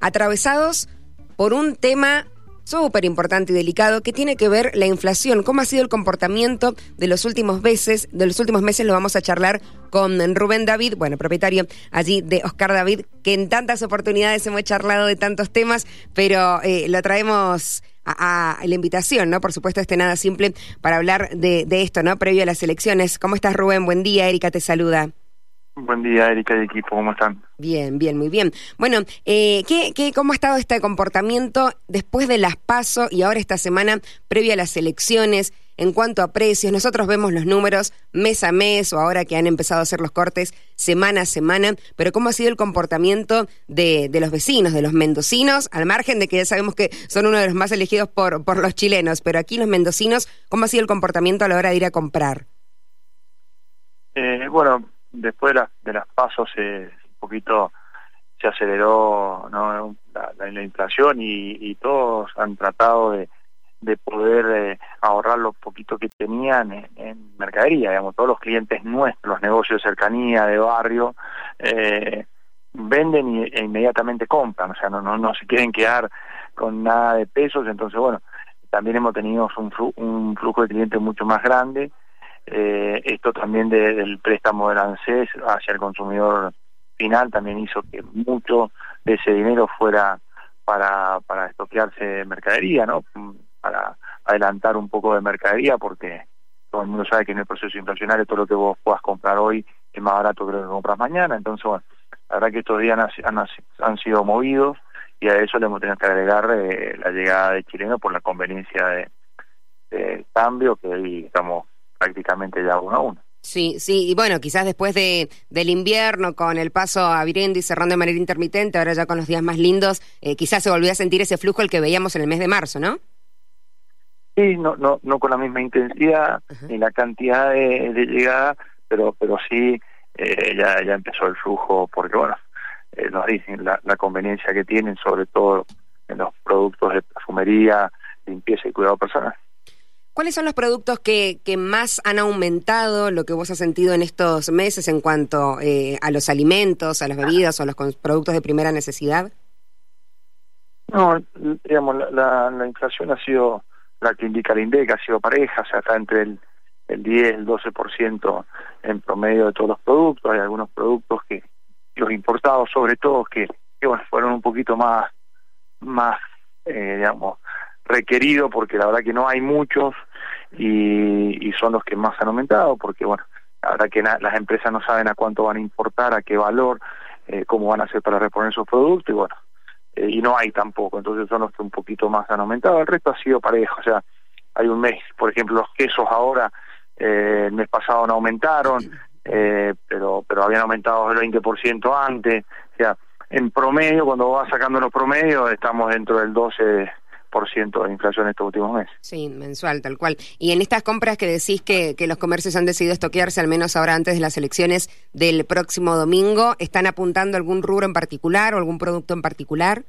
atravesados por un tema súper importante y delicado que tiene que ver la inflación, cómo ha sido el comportamiento de los últimos meses, de los últimos meses lo vamos a charlar con Rubén David, bueno, propietario allí de Oscar David, que en tantas oportunidades hemos charlado de tantos temas, pero eh, lo traemos a, la invitación, ¿no? Por supuesto, este nada simple para hablar de, de esto, ¿no? Previo a las elecciones. ¿Cómo estás, Rubén? Buen día, Erika te saluda. Buen día, Erika y equipo, ¿cómo están? Bien, bien, muy bien. Bueno, eh, ¿qué, qué, cómo ha estado este comportamiento después de las PASO y ahora esta semana previa a las elecciones en cuanto a precios? Nosotros vemos los números mes a mes o ahora que han empezado a hacer los cortes semana a semana, pero ¿cómo ha sido el comportamiento de, de los vecinos, de los mendocinos, al margen de que ya sabemos que son uno de los más elegidos por, por los chilenos, pero aquí los mendocinos, ¿cómo ha sido el comportamiento a la hora de ir a comprar? Eh, bueno, después de, de las pasos un poquito se aceleró ¿no? la, inflación y, todos han tratado de, de poder eh, ahorrar lo poquito que tenían en, mercadería, digamos, todos los clientes nuestros, los negocios de cercanía, de barrio, eh, venden e inmediatamente compran, o sea, no, no, no se quieren quedar con nada de pesos, entonces bueno, también hemos tenido un, un flujo de clientes mucho más grande, eh, esto también del préstamo del ANSES hacia el consumidor final también hizo que mucho de ese dinero fuera para, para estoquearse mercadería, ¿no? Para adelantar un poco de mercadería porque todo el mundo sabe que en el proceso inflacionario todo lo que vos puedas comprar hoy es más barato que lo que compras mañana, entonces bueno, la verdad que estos días han, sido movidos y a eso le hemos tenido que agregar eh, la llegada de chileno por la conveniencia de, de cambio que hoy estamos prácticamente ya uno a uno. Sí, sí, y bueno, quizás después de, del invierno, con el paso a Virendi cerrando de manera intermitente, ahora ya con los días más lindos, eh, quizás se volvió a sentir ese flujo el que veíamos en el mes de marzo, ¿no? Sí, no, no, no con la misma intensidad ni la cantidad de, llegada, pero, pero sí eh, ya, ya empezó el flujo, porque bueno, eh, nos dicen la, la conveniencia que tienen, sobre todo en los productos de perfumería, limpieza y cuidado personal. ¿Cuáles son los productos que, más han aumentado lo que vos has sentido en estos meses en cuanto eh, a los alimentos, a las bebidas o los productos de primera necesidad? No, digamos, la, la, inflación ha sido la que indica el INDEC, ha sido pareja, o sea, está entre el, el 10, el 12% en promedio de todos los productos. Hay algunos productos que, los importados sobre todo, que, que bueno, fueron un poquito más, más eh, digamos, requeridos porque la verdad que no hay muchos y, y son los que más han aumentado porque bueno verdad que las empresas no saben a cuánto van a importar a qué valor eh, cómo van a hacer para reponer sus productos y bueno eh, y no hay tampoco. Entonces son los que un poquito más han aumentado. El resto ha sido parejo o sea hay un mes por ejemplo los quesos ahora eh, el mes pasado no aumentaron eh, pero pero habían aumentado el 20% antes. O sea en promedio cuando va sacando los promedios estamos dentro del 12 por ciento de inflación estos últimos meses. Sí, mensual, tal cual. Y en estas compras que decís que, que los comercios han decidido estoquearse, al menos ahora antes de las elecciones del próximo domingo, ¿están apuntando algún rubro en particular o algún producto en particular?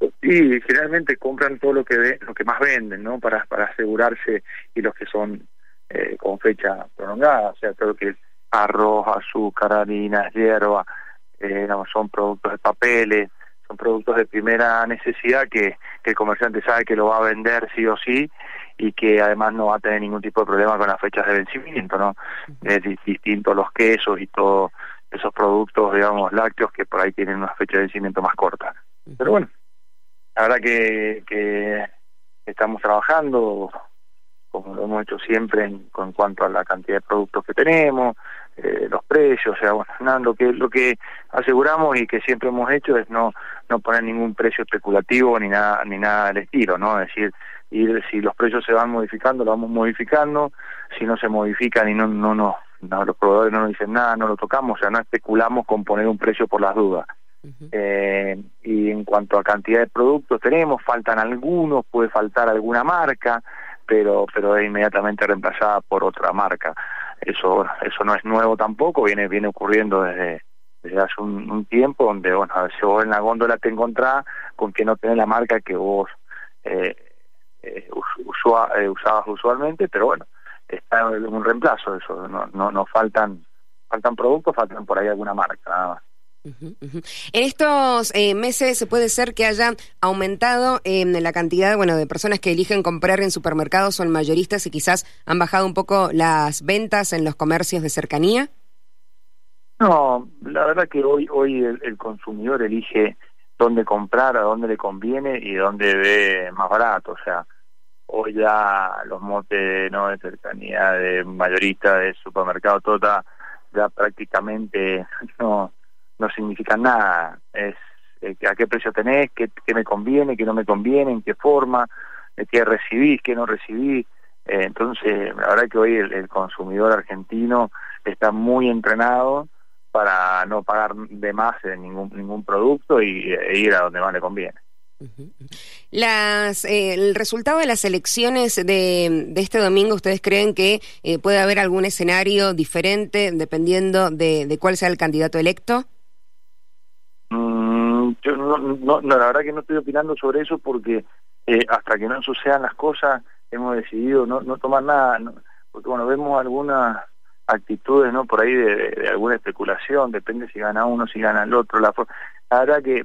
Sí, generalmente compran todo lo que lo que más venden, ¿no? Para, para asegurarse y los que son eh, con fecha prolongada, o sea, todo lo que es arroz, azúcar, harinas, hierba, eh, son productos de papeles, son productos de primera necesidad que, el comerciante sabe que lo va a vender sí o sí y que además no va a tener ningún tipo de problema con las fechas de vencimiento, ¿no? Es distinto los quesos y todos esos productos, digamos, lácteos que por ahí tienen una fecha de vencimiento más corta. Pero bueno, la verdad que, que estamos trabajando, como lo hemos hecho siempre en, en cuanto a la cantidad de productos que tenemos, eh, los precios, o sea, bueno, lo que lo que aseguramos y que siempre hemos hecho es no no poner ningún precio especulativo ni nada ni nada del estilo, ¿no? Es decir, ir si los precios se van modificando, lo vamos modificando, si no se modifican y no no no, los proveedores no nos dicen nada, no lo tocamos, o sea, no especulamos con poner un precio por las dudas. eh, y en cuanto a cantidad de productos tenemos, faltan algunos, puede faltar alguna marca, pero pero es inmediatamente reemplazada por otra marca. Eso eso no es nuevo tampoco viene viene ocurriendo desde desde hace un, tiempo donde bueno a veces vos en la góndola te encontrás con que no tenés la marca que vos eh, eh, eh, usabas usualmente pero bueno está un reemplazo eso no no no faltan faltan productos faltan por ahí alguna marca nada más En estos eh, meses se puede ser que haya aumentado eh, la cantidad bueno, de personas que eligen comprar en supermercados o en mayoristas y quizás han bajado un poco las ventas en los comercios de cercanía. No, la verdad que hoy hoy el, consumidor elige dónde comprar, a dónde le conviene y dónde ve más barato. O sea, hoy ya los motes no de cercanía, de mayorista, de supermercado, todo ya prácticamente no no significa nada. Es eh, a qué precio tenés, qué, me conviene, qué no me conviene, en qué forma, eh, qué recibís, qué no recibís. Eh, entonces, la verdad que hoy el, consumidor argentino está muy entrenado para no pagar de más en ningún, ningún producto y e ir a donde más le conviene. Las, el resultado de las elecciones de, de, este domingo, ¿ustedes creen que puede haber algún escenario diferente dependiendo de, de cuál sea el candidato electo? Yo no, no, la verdad que no estoy opinando sobre eso porque eh, hasta que no sucedan las cosas hemos decidido no, no tomar nada, porque bueno, vemos algunas actitudes no por ahí de, alguna especulación, depende si gana uno, si gana el otro, la, la verdad que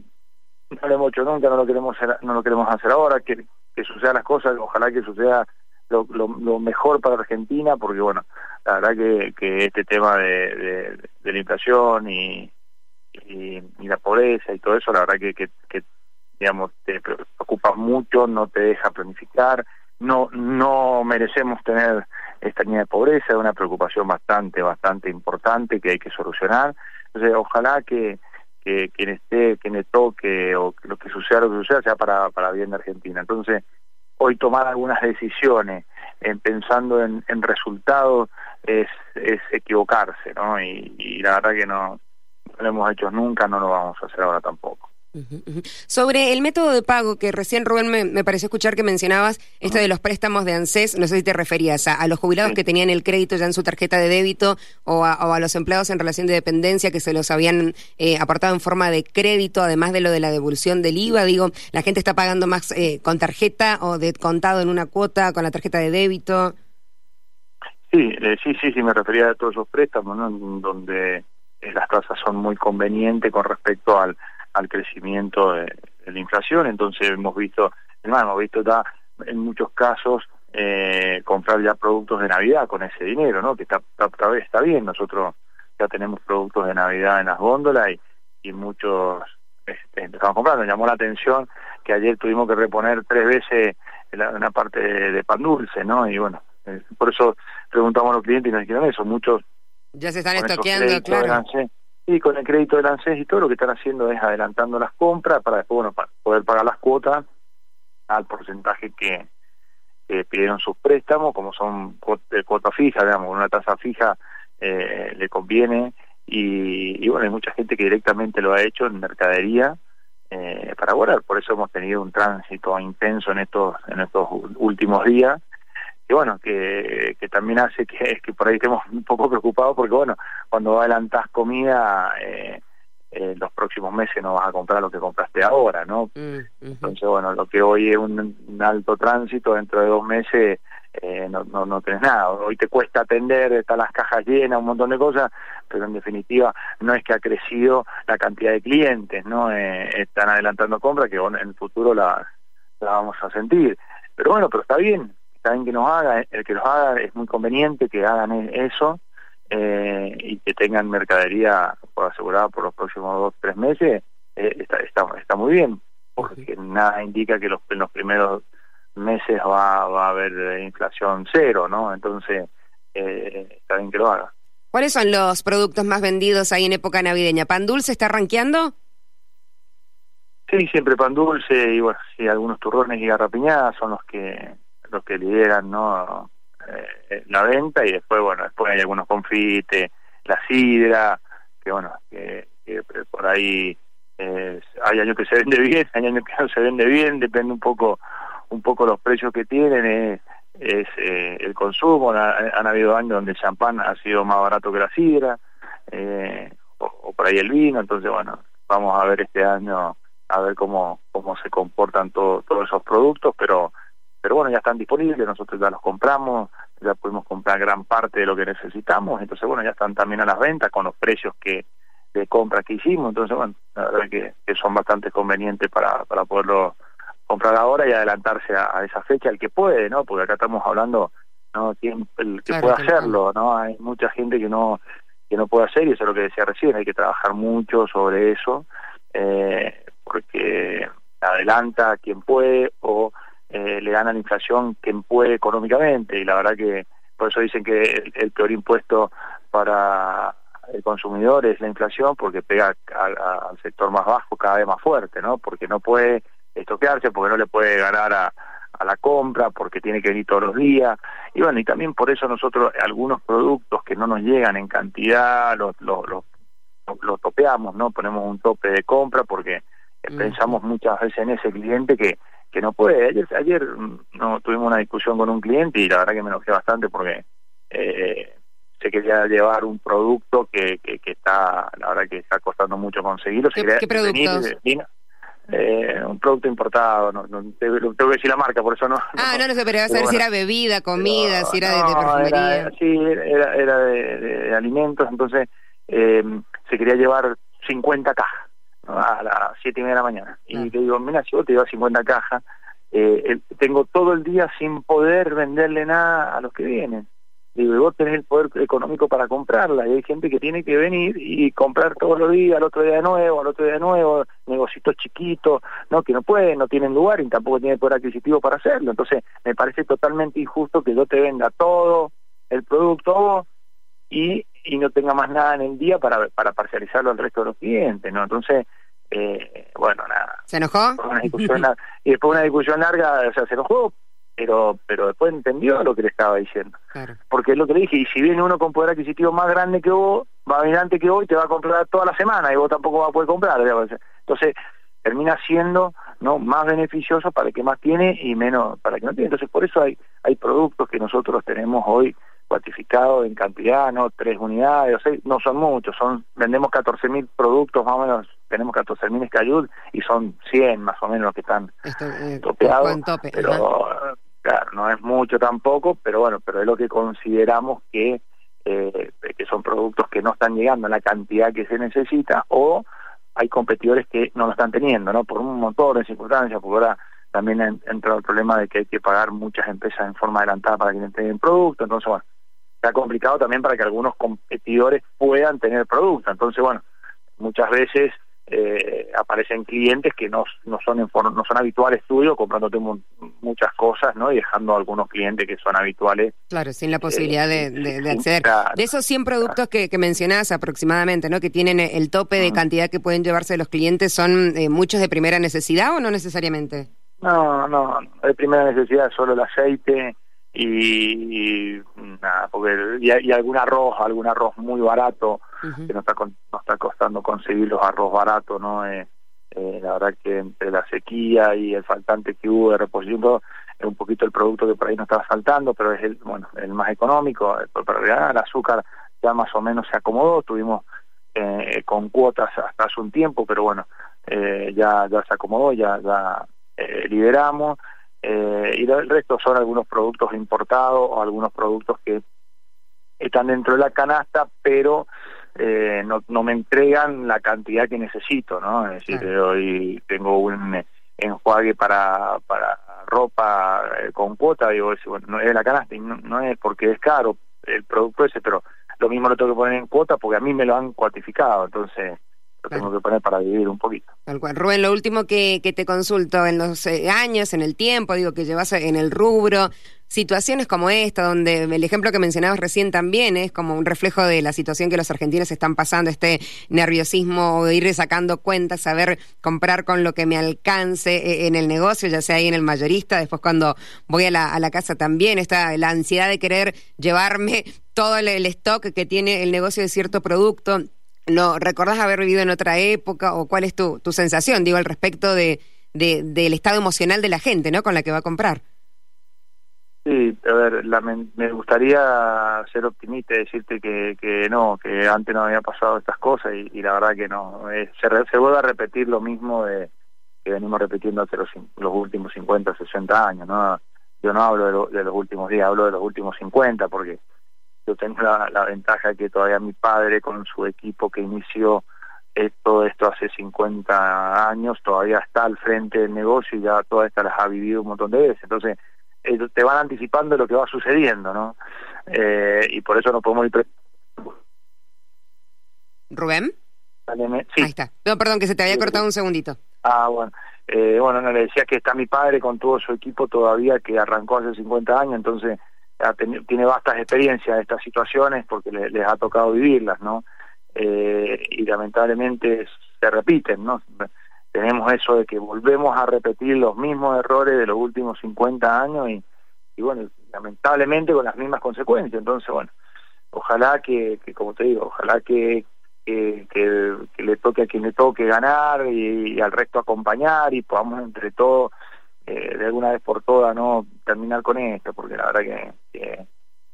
no lo hemos hecho nunca, no lo queremos hacer, no lo queremos hacer ahora, que, que sucedan las cosas, ojalá que suceda lo, lo, mejor para Argentina, porque bueno, la verdad que, que este tema de, de la inflación y y, la pobreza y todo eso, la verdad que, que, digamos, te preocupa mucho, no te deja planificar, no, no merecemos tener esta línea de pobreza, es una preocupación bastante, bastante importante que hay que solucionar. Entonces, ojalá que, que quien esté, quien le toque o lo que suceda, lo que suceda, sea para, para bien de Argentina. Entonces, hoy tomar algunas decisiones en pensando en, en resultados es, es equivocarse, ¿no? Y la verdad que no, no lo hemos hecho nunca, no lo vamos a hacer ahora tampoco. Sobre el método de pago que recién Rubén me, pareció escuchar que mencionabas, esto de los préstamos de ANSES, no sé si te referías a, los jubilados que tenían el crédito ya en su tarjeta de débito o a, los empleados en relación de dependencia que se los habían eh, aportado en forma de crédito, además de lo de la devolución del IVA. Digo, la gente está pagando más eh, con tarjeta o de contado en una cuota con la tarjeta de débito. Sí, eh, sí, sí, sí, me refería a todos esos préstamos, ¿no? Donde las tasas son muy convenientes con respecto al, al crecimiento de, la inflación, entonces hemos visto, hemos visto ya en muchos casos eh, comprar ya productos de Navidad con ese dinero, ¿no? Que está, está, está bien, nosotros ya tenemos productos de Navidad en las góndolas y, y muchos este, empezamos. Nos llamó la atención que ayer tuvimos que reponer tres veces una parte de, pan dulce, ¿no? Y bueno, eh, por eso preguntamos a los clientes y nos dijeron eso, muchos ya se están estoqueando, claro. Y con el crédito del ANSES y todo lo que están haciendo es adelantando las compras para después, bueno, para poder pagar las cuotas al porcentaje que, pidieron sus préstamos, como son cuotas fijas, digamos, una tasa fija eh, le conviene. Y, y, bueno, hay mucha gente que directamente lo ha hecho en mercadería eh, para guardar, por eso hemos tenido un tránsito intenso en estos en estos últimos días que bueno, que, que también hace que, que por ahí estemos un poco preocupados porque bueno, cuando adelantás comida, eh, eh, los próximos meses no vas a comprar lo que compraste ahora, ¿no? Mm, Entonces bueno, lo que hoy es un, alto tránsito, dentro de dos meses eh, no, no, no tenés nada. Hoy te cuesta atender, están las cajas llenas, un montón de cosas, pero en definitiva no es que ha crecido la cantidad de clientes, ¿no? Eh, están adelantando compras que en el futuro la, la vamos a sentir. Pero bueno, pero está bien, también que nos haga, el que los haga es muy conveniente que hagan e-, eso eh, y que tengan mercadería por asegurada por los próximos dos tres meses eh, está, está, está muy bien porque nada indica que los, en los primeros meses va, va a haber inflación cero no entonces eh, está bien que lo haga ¿Cuáles son los productos más vendidos ahí en época navideña? ¿Pan dulce está rankeando? Sí, siempre pan dulce y bueno, sí, algunos turrones y garrapiñadas son los que los que lideran no eh, la venta y después bueno después hay algunos confites la sidra que bueno que, por ahí eh, hay años que se vende bien hay años que no se vende bien depende un poco un poco los precios que tienen es, eh, el consumo. Han, habido años donde el champán ha sido más barato que la sidra eh, o, por ahí el vino entonces bueno vamos a ver este año a ver cómo cómo se comportan todos esos productos pero pero bueno, ya están disponibles, nosotros ya los compramos, ya pudimos comprar gran parte de lo que necesitamos, entonces bueno, ya están también a las ventas con los precios que de compra que hicimos, entonces bueno, la verdad que, que son bastante convenientes para, para poderlo comprar ahora y adelantarse a, esa fecha el que puede, ¿no? Porque acá estamos hablando, ¿no? el que puede hacerlo, ¿no? Hay mucha gente que no que no puede hacer y eso es lo que decía recién, hay que trabajar mucho sobre eso, eh, porque adelanta quien puede o eh, le gana la inflación quien puede económicamente y la verdad que por eso dicen que el peor impuesto para el consumidor es la inflación porque pega al, sector más bajo cada vez más fuerte, ¿no? Porque no puede estoquearse, porque no le puede ganar a, la compra, porque tiene que venir todos los días. Y bueno, y también por eso nosotros algunos productos que no nos llegan en cantidad los, los, los, topeamos, ¿no? Ponemos un tope de compra porque mm. pensamos muchas veces en ese cliente que que no puede. Ayer, ayer mm, no tuvimos una discusión con un cliente y la verdad que me enojé bastante porque eh, se quería llevar un producto que, que, está, la verdad que está costando mucho conseguirlo. ¿Qué, ¿qué productos? eh, un producto importado, no, no tengo que decir la marca, por eso no. Ah, no, no, sé, pero a saber si era bebida, comida, si era de, perfumería. sí, era, era de, alimentos, entonces eh, se quería llevar 50 cajas a las 7 y media de la mañana. Y te digo, mira, si vos te llevas 50 cajas, eh, tengo todo el día sin poder venderle nada a los que vienen digo, vos tenés el poder económico para comprarla, y hay gente que tiene que venir y comprar todos los días, al otro día de nuevo, al otro día de nuevo, negocios chiquitos, ¿no? que no pueden, no tienen lugar y tampoco tienen poder adquisitivo para hacerlo. Entonces, me parece totalmente injusto que yo te venda todo el producto y, y no tenga más nada en el día para, para parcializarlo al resto de los clientes, ¿no? Entonces, eh, bueno, nada. ¿Se enojó? y después una discusión larga, o sea, se enojó pero pero después entendió lo que le estaba diciendo. Porque es lo que le dije, y si viene uno con poder adquisitivo más grande que vos, venir antes que vos y te va a comprar toda la semana y vos tampoco vas a poder comprar. Entonces, termina siendo no más beneficioso para el que más tiene y menos para el que no tiene. Entonces, por eso hay hay productos que nosotros tenemos hoy cuantificados en cantidad, no tres unidades, o seis, no son muchos, son vendemos 14.000 productos más o menos, tenemos 14.000 escayud y son 100 más o menos los que están eh, topeados, pero Claro, no es mucho tampoco, pero bueno, pero es lo que consideramos que, eh, que son productos que no están llegando a la cantidad que se necesita o hay competidores que no lo están teniendo, ¿no? Por un montón de circunstancias, porque ahora también entra el problema de que hay que pagar muchas empresas en forma adelantada para que entreguen producto, entonces bueno, está complicado también para que algunos competidores puedan tener producto, entonces bueno, muchas veces eh, aparecen clientes que no, no son no son habituales tuyos comprándote muchas cosas no y dejando a algunos clientes que son habituales claro sin la posibilidad de, eh, acceder. de esos 100 productos que, que mencionás aproximadamente no que tienen el tope de cantidad que pueden llevarse los clientes son eh, muchos de primera necesidad o no necesariamente no no de primera necesidad solo el aceite y, nada, porque y, algún arroz, algún arroz muy barato que nos está, nos está costando conseguir los arroz baratos, ¿no? Eh, eh, la verdad que entre la sequía y el faltante que hubo de reposición, es un poquito el producto que por ahí no estaba faltando, pero es el, bueno, el más económico, eh, pero el azúcar ya más o menos se acomodó, tuvimos eh, con cuotas hasta hace un tiempo, pero bueno, eh, ya, ya se acomodó, ya, ya eh, liberamos, eh, y el resto son algunos productos importados o algunos productos que están dentro de la canasta, pero eh, no, no me entregan la cantidad que necesito, ¿no? Es decir, hoy tengo un enjuague para, para ropa eh, con cuota, digo, bueno, no es la canasta, y no, es porque es caro el producto ese, pero lo mismo lo tengo que poner en cuota porque a mí me lo han cuantificado, entonces lo tengo que poner para vivir un poquito. Tal cual. Rubén, lo último que, que te consulto, en los eh, años, en el tiempo, digo, que llevas en el rubro, situaciones como esta, donde el ejemplo que mencionabas recién también es como un reflejo de la situación que los argentinos están pasando, este nerviosismo de ir sacando cuentas, saber comprar con lo que me alcance eh, en el negocio, ya sea ahí en el mayorista, después cuando voy a la, a la casa también, está la ansiedad de querer llevarme todo el stock que tiene el negocio de cierto producto ¿Lo recordás haber vivido en otra época o cuál es tu, tu sensación, digo, al respecto de, de, del estado emocional de la gente, ¿no? Con la que va a comprar. Sí, a ver, me, gustaría ser optimista y decirte que, que no, que antes no había pasado estas cosas y, la verdad que no. se, se vuelve a repetir lo mismo de, que venimos repitiendo hace los, los últimos 50, 60 años, ¿no? Yo no hablo de, de los últimos días, hablo de los últimos 50 porque yo tengo la, ventaja que todavía mi padre con su equipo que inició todo esto hace 50 años, todavía está al frente del negocio y ya todas estas las ha vivido un montón de veces. Entonces, te van anticipando lo que va sucediendo, ¿no? Eh, y por eso no podemos ir... ¿Rubén? Sí. Ahí está. No, perdón, que se te había cortado un segundito. Ah, bueno. Eh, bueno, no le decía que está mi padre con todo su equipo todavía que arrancó hace 50 años, entonces tiene vastas experiencias de estas situaciones porque les ha tocado vivirlas, ¿no? Eh, y lamentablemente se repiten, ¿no? Tenemos eso de que volvemos a repetir los mismos errores de los últimos 50 años y, bueno, lamentablemente con las mismas consecuencias. Entonces, bueno, ojalá que, que como te digo, ojalá que, le toque a quien le toque ganar y, al resto acompañar y podamos entre todos eh, de alguna vez por todas no terminar con esto porque la verdad que,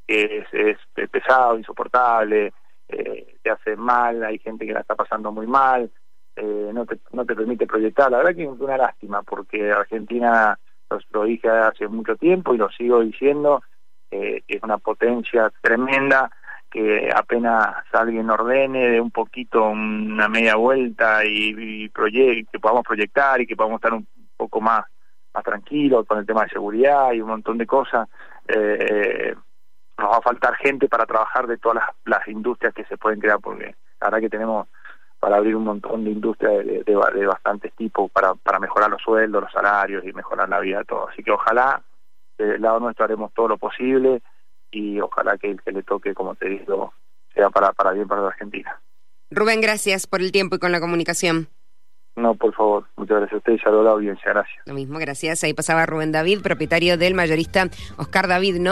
es, es, pesado insoportable eh, te hace mal hay gente que la está pasando muy mal eh, no te no te permite proyectar. La verdad que es una lástima porque Argentina lo dije hace mucho tiempo y lo sigo diciendo es una potencia tremenda que apenas alguien ordene de un poquito una media vuelta y, que podamos proyectar y que podamos estar un poco más más tranquilos con el tema de seguridad y un montón de cosas eh, nos va a faltar gente para trabajar de todas las, industrias que se pueden crear porque la verdad que tenemos para abrir un montón de industrias de, de, bastantes tipos para, para mejorar los sueldos, los salarios y mejorar la vida de todos. Así que ojalá del lado nuestro haremos todo lo posible y ojalá que el que le toque, como te digo, sea para, para bien para la Argentina. Rubén, gracias por el tiempo y con la comunicación. No, por favor, muchas gracias a usted y a la audiencia, gracias. Lo mismo, gracias. Ahí pasaba Rubén David, propietario del mayorista Oscar David, ¿no?